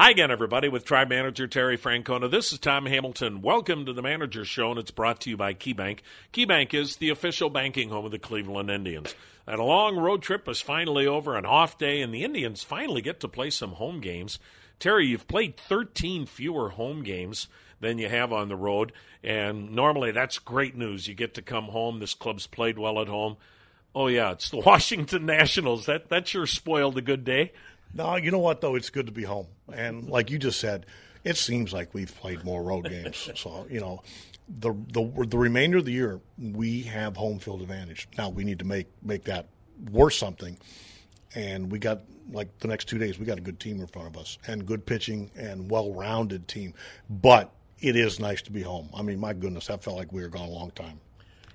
Hi again, everybody, with Tribe Manager Terry Francona. This is Tom Hamilton. Welcome to the Manager Show, and it's brought to you by KeyBank. KeyBank is the official banking home of the Cleveland Indians. And a long road trip is finally over, an off day, and the Indians finally get to play some home games. Terry, you've played 13 fewer home games than you have on the road, and normally that's great news. You get to come home. This club's played well at home. Oh yeah, it's the Washington Nationals. That that sure spoiled a good day. No, you know what though? It's good to be home, and like you just said, it seems like we've played more road games. so you know, the the the remainder of the year we have home field advantage. Now we need to make make that worth something, and we got like the next two days we got a good team in front of us and good pitching and well rounded team. But it is nice to be home. I mean, my goodness, that felt like we were gone a long time.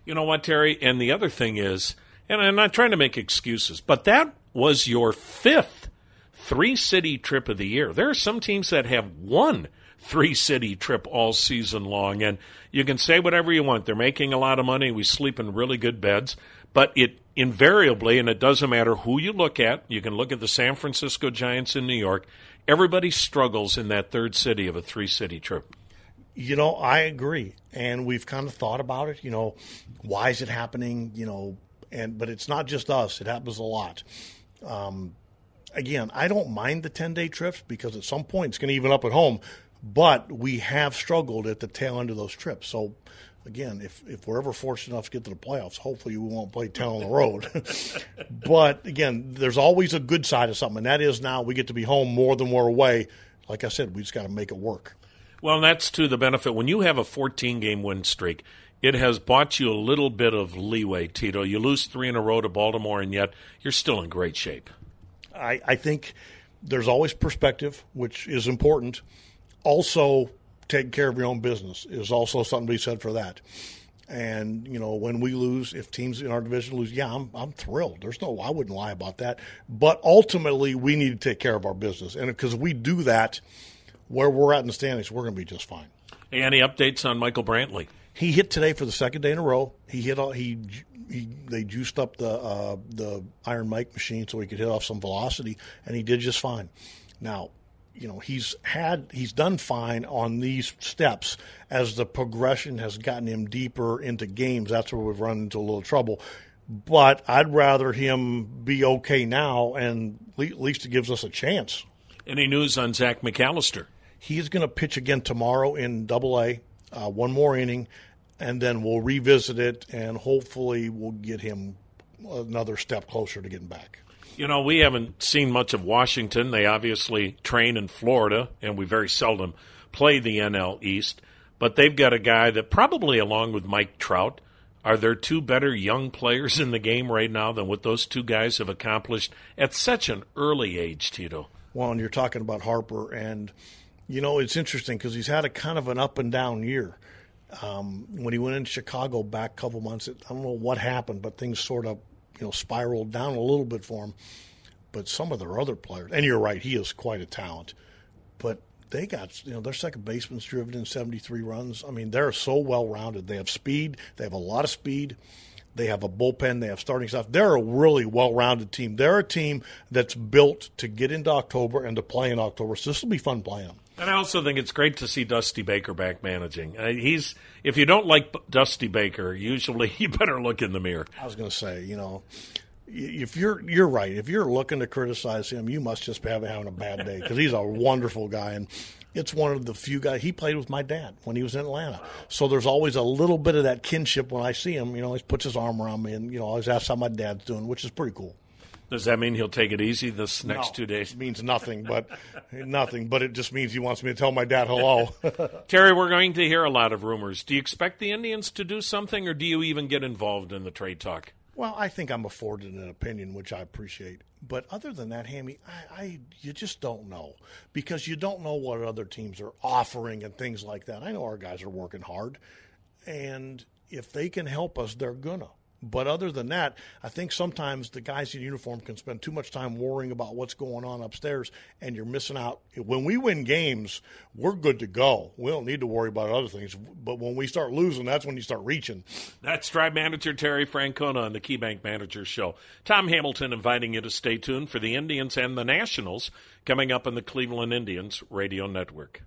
You know what, Terry? And the other thing is, and I'm not trying to make excuses, but that was your fifth three city trip of the year. There are some teams that have one three city trip all season long, and you can say whatever you want. They're making a lot of money. We sleep in really good beds, but it invariably, and it doesn't matter who you look at, you can look at the San Francisco Giants in New York. Everybody struggles in that third city of a three city trip. You know, I agree, and we've kind of thought about it. You know, why is it happening? You know, and but it's not just us; it happens a lot. Um, again, I don't mind the ten day trips because at some point it's going to even up at home. But we have struggled at the tail end of those trips. So again, if if we're ever fortunate enough to get to the playoffs, hopefully we won't play ten on the road. but again, there's always a good side of something, and that is now we get to be home more than we're away. Like I said, we just got to make it work. Well, that's to the benefit. When you have a 14 game win streak, it has bought you a little bit of leeway, Tito. You lose three in a row to Baltimore, and yet you're still in great shape. I, I think there's always perspective, which is important. Also, taking care of your own business is also something to be said for that. And you know, when we lose, if teams in our division lose, yeah, I'm I'm thrilled. There's no, I wouldn't lie about that. But ultimately, we need to take care of our business, and because we do that, where we're at in the standings, we're going to be just fine. Hey, any updates on Michael Brantley? He hit today for the second day in a row. He hit he he they juiced up the uh, the Iron Mike machine so he could hit off some velocity, and he did just fine. Now, you know he's had he's done fine on these steps as the progression has gotten him deeper into games. That's where we've run into a little trouble. But I'd rather him be okay now, and at least it gives us a chance. Any news on Zach McAllister? He's going to pitch again tomorrow in Double A, uh, one more inning, and then we'll revisit it, and hopefully we'll get him another step closer to getting back. You know, we haven't seen much of Washington. They obviously train in Florida, and we very seldom play the NL East. But they've got a guy that probably, along with Mike Trout, are there two better young players in the game right now than what those two guys have accomplished at such an early age, Tito? Well, and you're talking about Harper, and you know it's interesting because he's had a kind of an up and down year. Um, when he went in Chicago back a couple months, I don't know what happened, but things sort of you know spiraled down a little bit for him. But some of their other players, and you're right, he is quite a talent. But they got you know their second baseman's driven in 73 runs. I mean, they're so well rounded. They have speed. They have a lot of speed. They have a bullpen. They have starting stuff. They're a really well rounded team. They're a team that's built to get into October and to play in October. So this will be fun playing them. And I also think it's great to see Dusty Baker back managing. Uh, he's if you don't like Dusty Baker, usually you better look in the mirror. I was going to say, you know, if you're you're right, if you're looking to criticize him, you must just be having a bad day because he's a wonderful guy and it's one of the few guys he played with my dad when he was in Atlanta. So there's always a little bit of that kinship when I see him. You know, he puts his arm around me and you know always asks how my dad's doing, which is pretty cool. Does that mean he'll take it easy this next no, two days? It means nothing, but nothing. But it just means he wants me to tell my dad hello. Terry, we're going to hear a lot of rumors. Do you expect the Indians to do something, or do you even get involved in the trade talk? Well, I think I'm afforded an opinion, which I appreciate. But other than that, Hammy, I, I, you just don't know because you don't know what other teams are offering and things like that. I know our guys are working hard, and if they can help us, they're gonna. But other than that, I think sometimes the guys in uniform can spend too much time worrying about what's going on upstairs, and you're missing out. When we win games, we're good to go. We don't need to worry about other things. But when we start losing, that's when you start reaching. That's Tribe Manager Terry Francona on the KeyBank Manager Show. Tom Hamilton inviting you to stay tuned for the Indians and the Nationals coming up on the Cleveland Indians Radio Network.